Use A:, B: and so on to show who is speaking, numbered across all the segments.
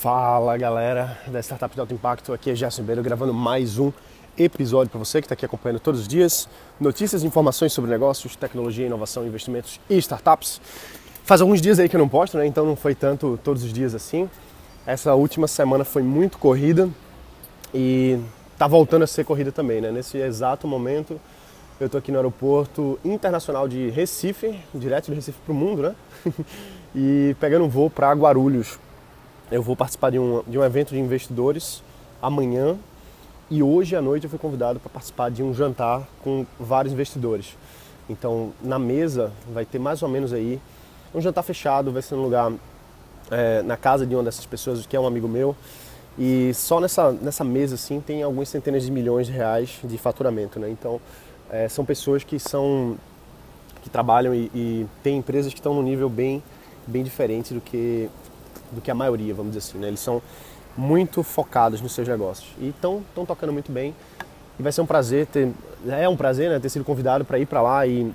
A: Fala galera da Startup de Alto Impacto, aqui é Gerson Ribeiro gravando mais um episódio para você que está aqui acompanhando todos os dias. Notícias e informações sobre negócios, tecnologia, inovação, investimentos e startups. Faz alguns dias aí que eu não posto, né? então não foi tanto todos os dias assim. Essa última semana foi muito corrida e tá voltando a ser corrida também, né? Nesse exato momento eu estou aqui no aeroporto internacional de Recife, direto de Recife para o mundo, né? e pegando um voo para Guarulhos. Eu vou participar de um, de um evento de investidores amanhã e hoje à noite eu fui convidado para participar de um jantar com vários investidores. Então, na mesa vai ter mais ou menos aí um jantar fechado, vai ser um lugar é, na casa de uma dessas pessoas que é um amigo meu. E só nessa, nessa mesa assim tem algumas centenas de milhões de reais de faturamento, né? Então, é, são pessoas que são que trabalham e, e têm empresas que estão num nível bem bem diferente do que do que a maioria, vamos dizer assim, né? Eles são muito focados nos seus negócios e estão tocando muito bem. E vai ser um prazer ter é um prazer, né, ter sido convidado para ir para lá e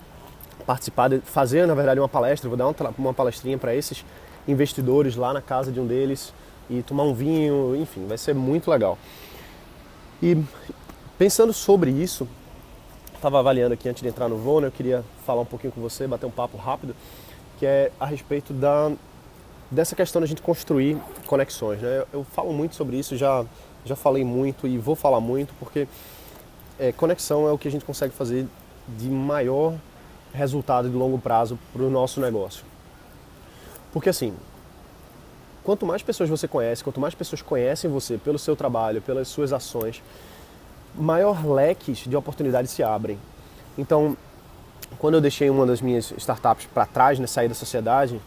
A: participar, de, fazer na verdade uma palestra. Vou dar uma, uma palestrinha para esses investidores lá na casa de um deles e tomar um vinho, enfim, vai ser muito legal. E pensando sobre isso, estava avaliando aqui antes de entrar no voo, né, eu queria falar um pouquinho com você, bater um papo rápido, que é a respeito da, dessa questão da gente construir conexões. Né? Eu, falo muito sobre isso, já, já falei muito e vou falar muito, porque é, conexão é o que a gente consegue fazer de maior resultado de longo prazo para o nosso negócio. Porque assim, quanto mais pessoas você conhece, quanto mais pessoas conhecem você pelo seu trabalho, pelas suas ações, maior leques de oportunidades se abrem. Então, quando eu deixei uma das minhas startups para trás, né, sair da sociedade,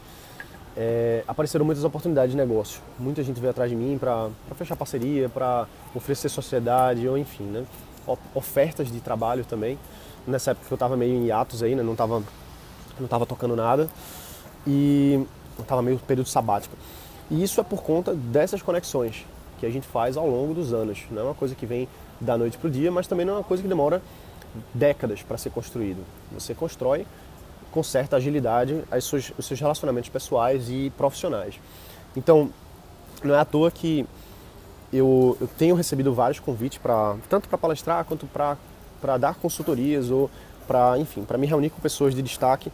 A: é, apareceram muitas oportunidades de negócio. Muita gente veio atrás de mim para fechar parceria, para oferecer sociedade, ou enfim, né, ofertas de trabalho também. Nessa época eu estava meio em hiatos aí, né, não estava não tava tocando nada e estava meio período sabático. E isso é por conta dessas conexões que a gente faz ao longo dos anos. Não é uma coisa que vem da noite para o dia, mas também não é uma coisa que demora décadas para ser construído. Você constrói com certa agilidade suas, os seus relacionamentos pessoais e profissionais. Então, não é à toa que eu, eu tenho recebido vários convites para tanto para palestrar quanto para dar consultorias ou para enfim para me reunir com pessoas de destaque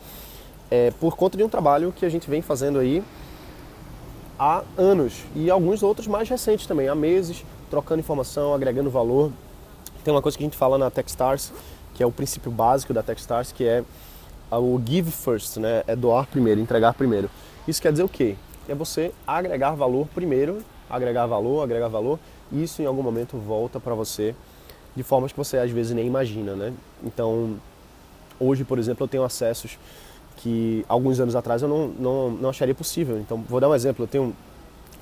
A: é, por conta de um trabalho que a gente vem fazendo aí há anos e alguns outros mais recentes também há meses trocando informação, agregando valor. Tem uma coisa que a gente fala na Techstars, que é o princípio básico da Techstars, que é o give first, né? É doar primeiro, entregar primeiro. Isso quer dizer o quê? É você agregar valor primeiro, agregar valor, agregar valor, e isso em algum momento volta para você de formas que você às vezes nem imagina, né? Então, hoje, por exemplo, eu tenho acessos que alguns anos atrás eu não, não, não acharia possível. Então, vou dar um exemplo. Eu tenho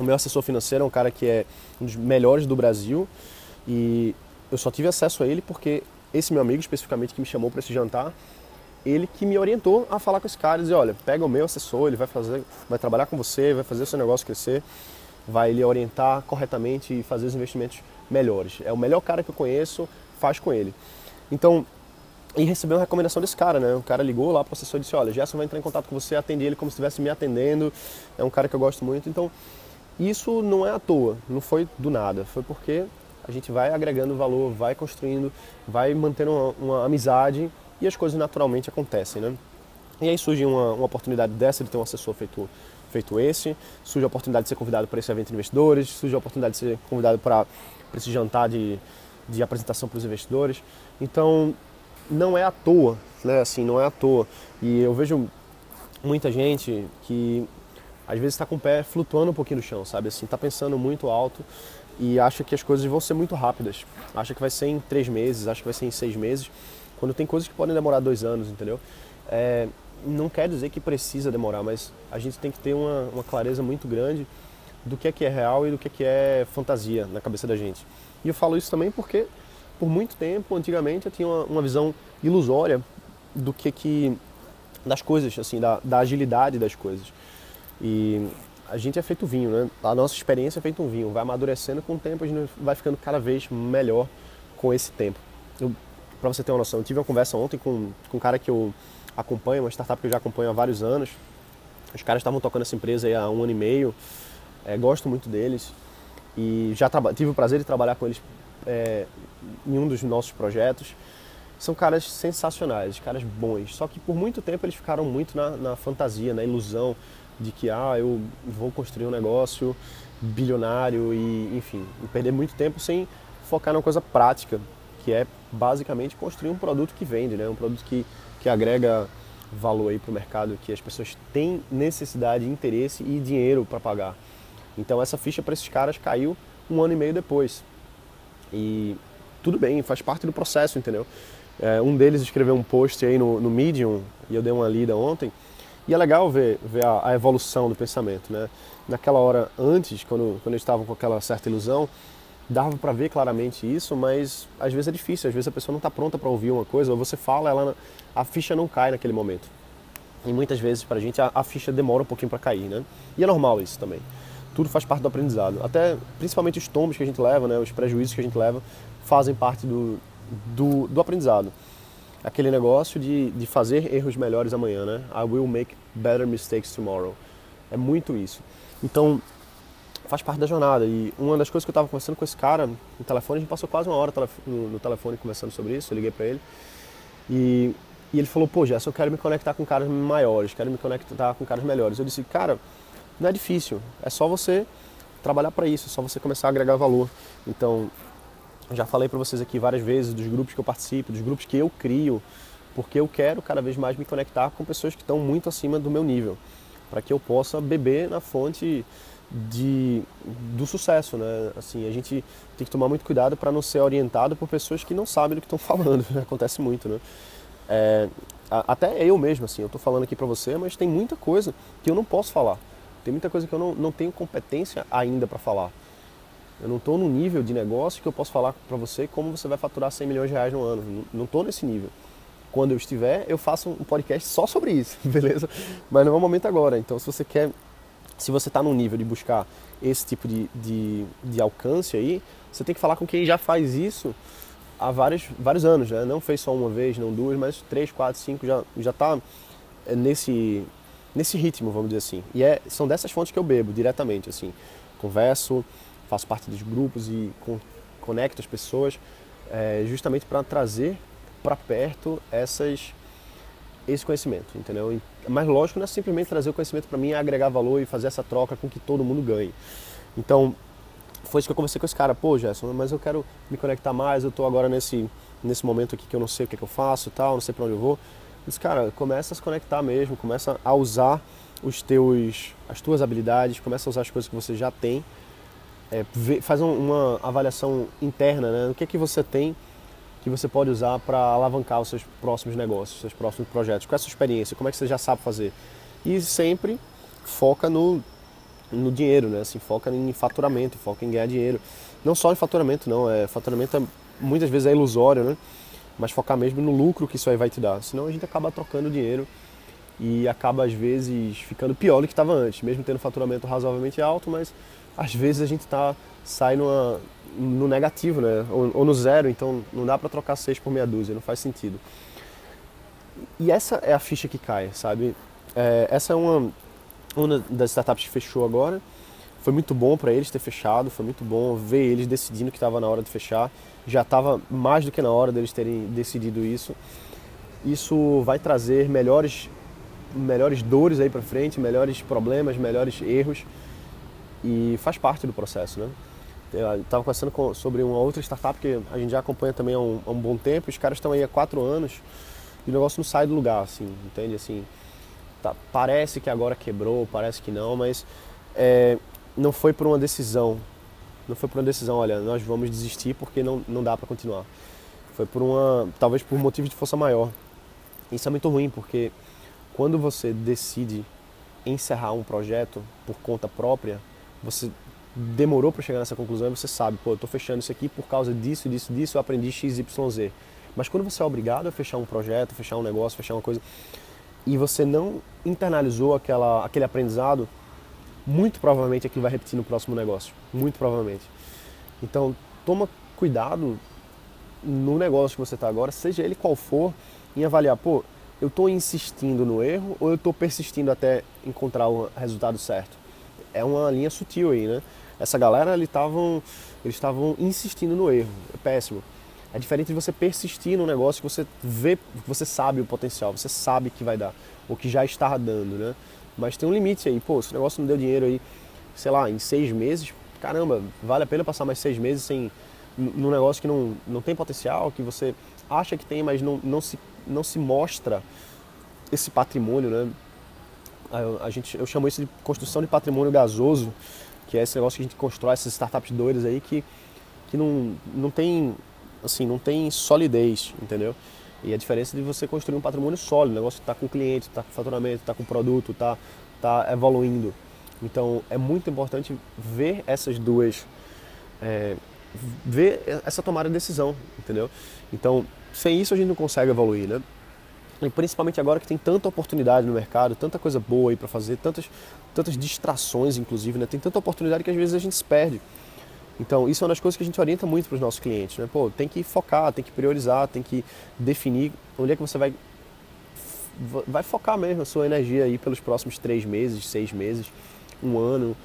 A: o meu assessor financeiro é um cara que é um dos melhores do Brasil e eu só tive acesso a ele porque esse meu amigo especificamente que me chamou para esse jantar, ele que me orientou a falar com esse cara e dizer, olha, pega o meu assessor, ele vai fazer, vai trabalhar com você, vai fazer o seu negócio crescer, vai lhe orientar corretamente e fazer os investimentos melhores. É o melhor cara que eu conheço, faz com ele. Então, e recebi uma recomendação desse cara, né? O cara ligou lá para o assessor e disse, olha, Gerson vai entrar em contato com você, atende ele como se estivesse me atendendo, é um cara que eu gosto muito, então isso não é à toa, não foi do nada, foi porque a gente vai agregando valor, vai construindo, vai mantendo uma, uma amizade e as coisas naturalmente acontecem, né? E aí surge uma, uma, oportunidade dessa de ter um assessor feito, feito esse, surge a oportunidade de ser convidado para esse evento de investidores, surge a oportunidade de ser convidado para, para esse jantar de, de apresentação para os investidores. Então, não é à toa, né? Assim, não é à toa. E eu vejo muita gente que às vezes está com o pé flutuando um pouquinho no chão, sabe? Assim, está pensando muito alto e acha que as coisas vão ser muito rápidas. Acha que vai ser em três meses, acha que vai ser em seis meses, quando tem coisas que podem demorar dois anos, entendeu? É, não quer dizer que precisa demorar, mas a gente tem que ter uma, uma clareza muito grande do que é que é real e do que é que é fantasia na cabeça da gente. E eu falo isso também porque por muito tempo, antigamente, eu tinha uma, uma visão ilusória do que que das coisas, assim, da, da agilidade das coisas. E a gente é feito vinho, né? A nossa experiência é feito um vinho, vai amadurecendo com o tempo, a gente vai ficando cada vez melhor com esse tempo. Para você ter uma noção, eu tive uma conversa ontem com, com um cara que eu acompanho, uma startup que eu já acompanho há vários anos. Os caras estavam tocando essa empresa há um ano e meio. É, gosto muito deles e já tive o prazer de trabalhar com eles é, em um dos nossos projetos. São caras sensacionais, caras bons. Só que por muito tempo eles ficaram muito na, na fantasia, na ilusão de que ah, eu vou construir um negócio bilionário e, enfim, e perder muito tempo sem focar numa coisa prática, que é basicamente construir um produto que vende, né? Um produto que, que agrega valor aí para o mercado, que as pessoas têm necessidade, interesse e dinheiro para pagar. Então essa ficha para esses caras caiu um ano e meio depois. E tudo bem, faz parte do processo, entendeu? É, um deles escreveu um post aí no, no Medium, e eu dei uma lida ontem, e é legal ver, ver a, a evolução do pensamento, né? Naquela hora antes, quando, quando eu estava com aquela certa ilusão, dava para ver claramente isso, mas às vezes é difícil, às vezes a pessoa não está pronta para ouvir uma coisa, ou você fala, ela, a ficha não cai naquele momento. E muitas vezes para a gente a, ficha demora um pouquinho para cair, né? E é normal isso também. Tudo faz parte do aprendizado. Até principalmente os tombos que a gente leva, né? Os prejuízos que a gente leva fazem parte do, do, do aprendizado. Aquele negócio de, de fazer erros melhores amanhã, né? I will make better mistakes tomorrow. É muito isso. Então, faz parte da jornada. E uma das coisas que eu estava conversando com esse cara no telefone, a gente passou quase uma hora no, telefone conversando sobre isso, eu liguei para ele. E, e ele falou, pô, Jess, eu quero me conectar com caras maiores, quero me conectar com caras melhores. Eu disse, cara, não é difícil, é só você trabalhar para isso, é só você começar a agregar valor. Então, já falei para vocês aqui várias vezes dos grupos que eu participo, dos grupos que eu crio, porque eu quero cada vez mais me conectar com pessoas que estão muito acima do meu nível, para que eu possa beber na fonte de, do sucesso, né? Assim, a gente tem que tomar muito cuidado para não ser orientado por pessoas que não sabem do que estão falando. Acontece muito, né? É, até eu mesmo, assim, eu estou falando aqui para você, mas tem muita coisa que eu não posso falar. Tem muita coisa que eu não, não tenho competência ainda para falar. Eu não estou no nível de negócio que eu posso falar para você como você vai faturar 100 milhões de reais no ano. Não estou nesse nível. Quando eu estiver, eu faço um podcast só sobre isso, beleza? Mas não é o momento agora. Então, se você quer se você está no nível de buscar esse tipo de, de, de, alcance aí, você tem que falar com quem já faz isso há vários, vários anos, né? Não fez só uma vez, não duas, mas três, quatro, cinco, já já está é, nesse nesse ritmo, vamos dizer assim. E é, são dessas fontes que eu bebo diretamente, assim. Converso, faço parte dos grupos e con conecto as pessoas, é, justamente para trazer para perto essas esse conhecimento, entendeu? Mas lógico, não é simplesmente trazer o conhecimento para mim, agregar valor e fazer essa troca com que todo mundo ganhe. Então, foi isso que eu conversei com esse cara, pô, Gerson, mas eu quero me conectar mais, eu estou agora nesse, nesse momento aqui que eu não sei o que, é que eu faço tal, não sei para onde eu vou. Eu disse, cara, começa a se conectar mesmo, começa a usar os teus, as tuas habilidades, começa a usar as coisas que você já tem, é, faz uma avaliação interna, né? O que é que você tem que você pode usar para alavancar os seus próximos negócios, os seus próximos projetos? Qual é a sua experiência? Como é que você já sabe fazer? E sempre foca no, no dinheiro, né? Assim, foca em faturamento, foca em ganhar dinheiro. Não só em faturamento, não. É, faturamento é, muitas vezes é ilusório, né? Mas focar mesmo no lucro que isso aí vai te dar. Senão a gente acaba trocando dinheiro e acaba às vezes ficando pior do que estava antes, mesmo tendo faturamento razoavelmente alto, mas às vezes a gente tá sai numa, no negativo, né? Ou, ou no zero, então não dá para trocar seis por meia dúzia, não faz sentido. E essa é a ficha que cai, sabe? É, essa é uma, uma das startups que fechou agora. Foi muito bom para eles ter fechado, foi muito bom ver eles decidindo que estava na hora de fechar. Já estava mais do que na hora deles terem decidido isso. Isso vai trazer melhores, melhores dores aí para frente, melhores problemas, melhores erros e faz parte do processo, né? Eu estava conversando com, sobre uma outra startup que a gente já acompanha também há um, há um bom tempo. Os caras estão aí há quatro anos e o negócio não sai do lugar, assim, entende? Assim, tá, parece que agora quebrou, parece que não, mas é, não foi por uma decisão. Não foi por uma decisão, olha, nós vamos desistir porque não, não dá para continuar. Foi por uma, talvez por motivo de força maior. Isso é muito ruim porque quando você decide encerrar um projeto por conta própria, você demorou para chegar nessa conclusão e você sabe, pô, eu estou fechando isso aqui por causa disso, disso, disso, eu aprendi XYZ. Mas quando você é obrigado a fechar um projeto, fechar um negócio, fechar uma coisa, e você não internalizou aquela, aquele aprendizado, muito provavelmente aquilo vai repetir no próximo negócio. Muito provavelmente. Então, toma cuidado no negócio que você está agora, seja ele qual for, em avaliar, pô, eu estou insistindo no erro ou eu estou persistindo até encontrar o resultado certo? É uma linha sutil aí, né? Essa galera, eles estavam eles estavam insistindo no erro. É péssimo. É diferente de você persistir num negócio que você vê, você sabe o potencial, você sabe que vai dar, ou que já está dando, né? Mas tem um limite aí. Pô, se o negócio não deu dinheiro aí, sei lá, em seis meses, caramba, vale a pena passar mais seis meses sem num negócio que não, não tem potencial, que você acha que tem, mas não, não, se, não se mostra esse patrimônio, né? A, a gente, eu chamo isso de construção de patrimônio gasoso, que é esse negócio que a gente constrói, essas startups doidas aí que, que não, não tem assim, não tem solidez, entendeu? E a diferença de você construir um patrimônio sólido, um negócio que está com cliente, está com faturamento, está com produto, está tá evoluindo. Então é muito importante ver essas duas, é, ver essa tomada de decisão, entendeu? Então sem isso a gente não consegue evoluir, né? E principalmente agora que tem tanta oportunidade no mercado, tanta coisa boa aí para fazer, tantas, tantas distrações inclusive, né? Tem tanta oportunidade que às vezes a gente se perde. Então, isso é uma das coisas que a gente orienta muito para os nossos clientes. Né? Pô, tem que focar, tem que priorizar, tem que definir onde é que você vai, vai focar mesmo a sua energia aí pelos próximos três meses, seis meses, um ano.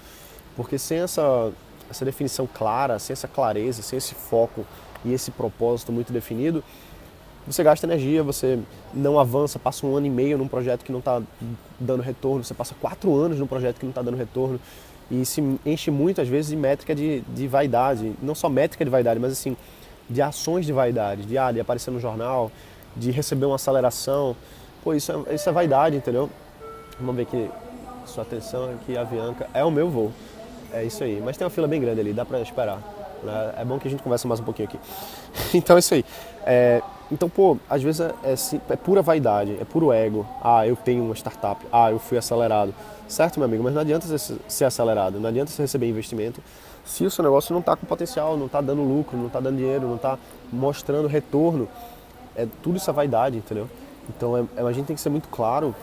A: Porque sem essa, essa definição clara, sem essa clareza, sem esse foco e esse propósito muito definido, você gasta energia, você não avança, passa um ano e meio num projeto que não está dando retorno, você passa quatro anos num projeto que não está dando retorno e se enche muito às vezes de métrica de, de vaidade, não só métrica de vaidade, mas assim, de ações de vaidade, de, ah, de aparecer no jornal, de receber uma aceleração. Pô, isso é, isso é vaidade, entendeu? Vamos ver aqui, sua atenção aqui, a Avianca, é o meu voo. É isso aí, mas tem uma fila bem grande ali, dá pra esperar. Né? É bom que a gente converse mais um pouquinho aqui. então é isso aí. É, então, pô, às vezes é, é, é, pura vaidade, é puro ego. Ah, eu tenho uma startup. Ah, eu fui acelerado. Certo, meu amigo, mas não adianta você ser acelerado, não adianta você receber investimento se o seu negócio não está com potencial, não está dando lucro, não está dando dinheiro, não está mostrando retorno. É, tudo isso é vaidade, entendeu? Então é, é, a gente tem que ser muito claro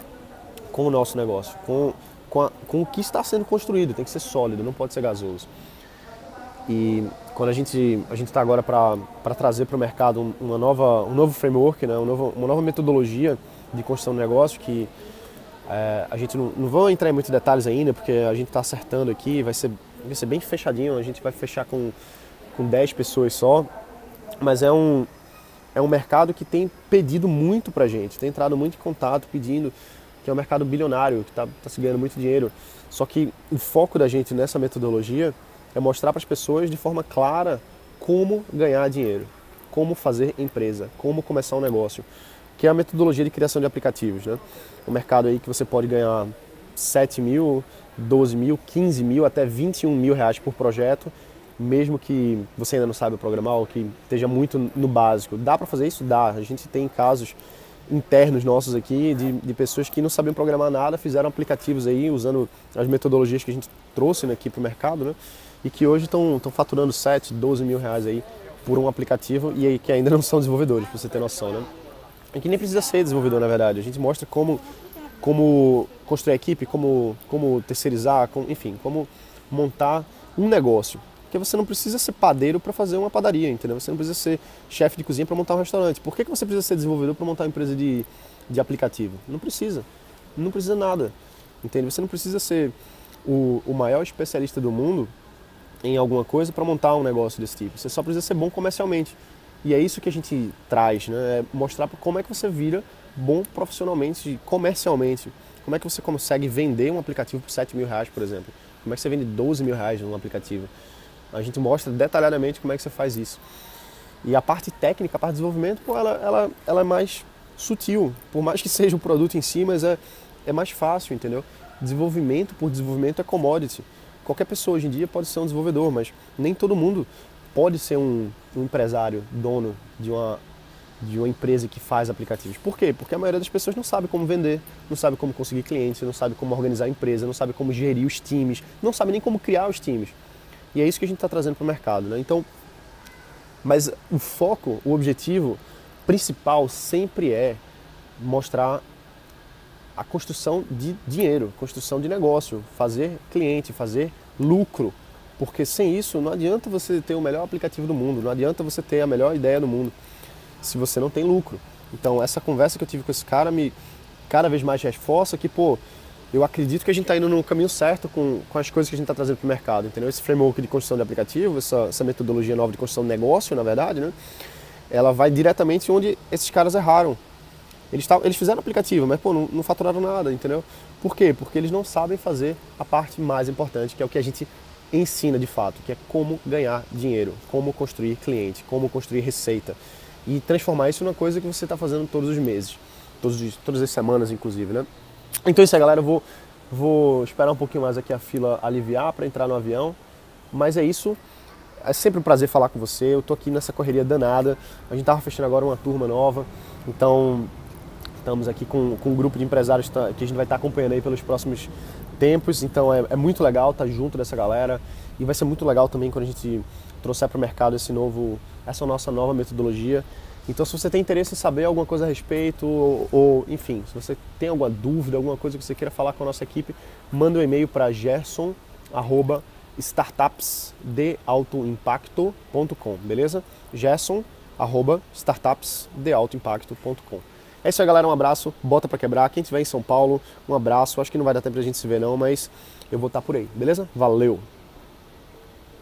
A: com o nosso negócio, com, com, a, com o que está sendo construído, tem que ser sólido, não pode ser gasoso. E quando a gente a gente está agora para trazer para o mercado uma nova, um novo framework, né, uma, nova, uma nova metodologia de construção de negócio que é, a gente não, não vou entrar em muitos detalhes ainda, porque a gente está acertando aqui, vai ser, vai ser bem fechadinho, a gente vai fechar com, com 10 pessoas só, mas é um, é um mercado que tem pedido muito para gente, tem entrado muito em contato pedindo, que é um mercado bilionário, que está tá se ganhando muito dinheiro. Só que o foco da gente nessa metodologia é mostrar para as pessoas de forma clara como ganhar dinheiro, como fazer empresa, como começar um negócio, que é a metodologia de criação de aplicativos. Né? Um mercado aí que você pode ganhar 7 mil, 12 mil, 15 mil, até 21 mil reais por projeto, mesmo que você ainda não saiba programar ou que esteja muito no básico. Dá para fazer isso? Dá. A gente tem casos internos nossos aqui de, de pessoas que não sabiam programar nada, fizeram aplicativos aí usando as metodologias que a gente trouxe né, aqui para o mercado, né? E que hoje estão faturando 7, 12 mil reais aí por um aplicativo e aí que ainda não são desenvolvedores, para você ter noção, né? E que nem precisa ser desenvolvedor, na verdade. A gente mostra como, como construir a equipe, como, como terceirizar, como, enfim, como montar um negócio. Porque você não precisa ser padeiro para fazer uma padaria, entendeu? Você não precisa ser chefe de cozinha para montar um restaurante. Por que, que você precisa ser desenvolvedor para montar uma empresa de, de aplicativo? Não precisa. Não precisa nada. Entende? Você não precisa ser o, o maior especialista do mundo em alguma coisa para montar um negócio desse tipo. Você só precisa ser bom comercialmente. E é isso que a gente traz, né? É mostrar como é que você vira bom profissionalmente, comercialmente. Como é que você consegue vender um aplicativo por 7 mil reais, por exemplo? Como é que você vende 12 mil reais num aplicativo? A gente mostra detalhadamente como é que você faz isso. E a parte técnica, a parte de desenvolvimento, pô, ela, ela, ela é mais sutil. Por mais que seja um produto em si, mas é, é mais fácil, entendeu? Desenvolvimento por desenvolvimento é commodity. Qualquer pessoa hoje em dia pode ser um desenvolvedor, mas nem todo mundo pode ser um, um empresário, dono de uma, de uma empresa que faz aplicativos. Por quê? Porque a maioria das pessoas não sabe como vender, não sabe como conseguir clientes, não sabe como organizar a empresa, não sabe como gerir os times, não sabe nem como criar os times. E é isso que a gente está trazendo para o mercado. Né? Então, mas o foco, o objetivo principal sempre é mostrar a construção de dinheiro, construção de negócio, fazer cliente, fazer lucro. Porque sem isso não adianta você ter o melhor aplicativo do mundo, não adianta você ter a melhor ideia do mundo se você não tem lucro. Então essa conversa que eu tive com esse cara me cada vez mais reforça que, pô, eu acredito que a gente está indo no caminho certo com, com as coisas que a gente está trazendo para o mercado, entendeu? Esse framework de construção de aplicativo, essa, essa metodologia nova de construção de negócio, na verdade, né? Ela vai diretamente onde esses caras erraram. Eles, tavam, eles fizeram aplicativo, mas pô, não, não faturaram nada, entendeu? Por quê? Porque eles não sabem fazer a parte mais importante, que é o que a gente ensina de fato, que é como ganhar dinheiro, como construir cliente, como construir receita e transformar isso numa coisa que você está fazendo todos os meses, todos, todas as semanas, inclusive, né? Então é isso aí, galera. Eu vou, vou esperar um pouquinho mais aqui a fila aliviar para entrar no avião. Mas é isso. É sempre um prazer falar com você. Eu tô aqui nessa correria danada. A gente tava fechando agora uma turma nova. Então, estamos aqui com, com um grupo de empresários que a gente vai estar acompanhando aí pelos próximos tempos. Então, é, é muito legal estar junto dessa galera. E vai ser muito legal também quando a gente trouxer para o mercado esse novo, essa nossa nova metodologia. Então, se você tem interesse em saber alguma coisa a respeito, ou, ou, enfim, se você tem alguma dúvida, alguma coisa que você queira falar com a nossa equipe, manda um e-mail para gerson@startupsdealtoimpacto.com, beleza? gerson@startupsdealtoimpacto.com. É isso aí, galera. Um abraço. Bota para quebrar. Quem estiver em São Paulo, um abraço. Acho que não vai dar tempo pra gente se ver não, mas eu vou estar por aí, beleza? Valeu.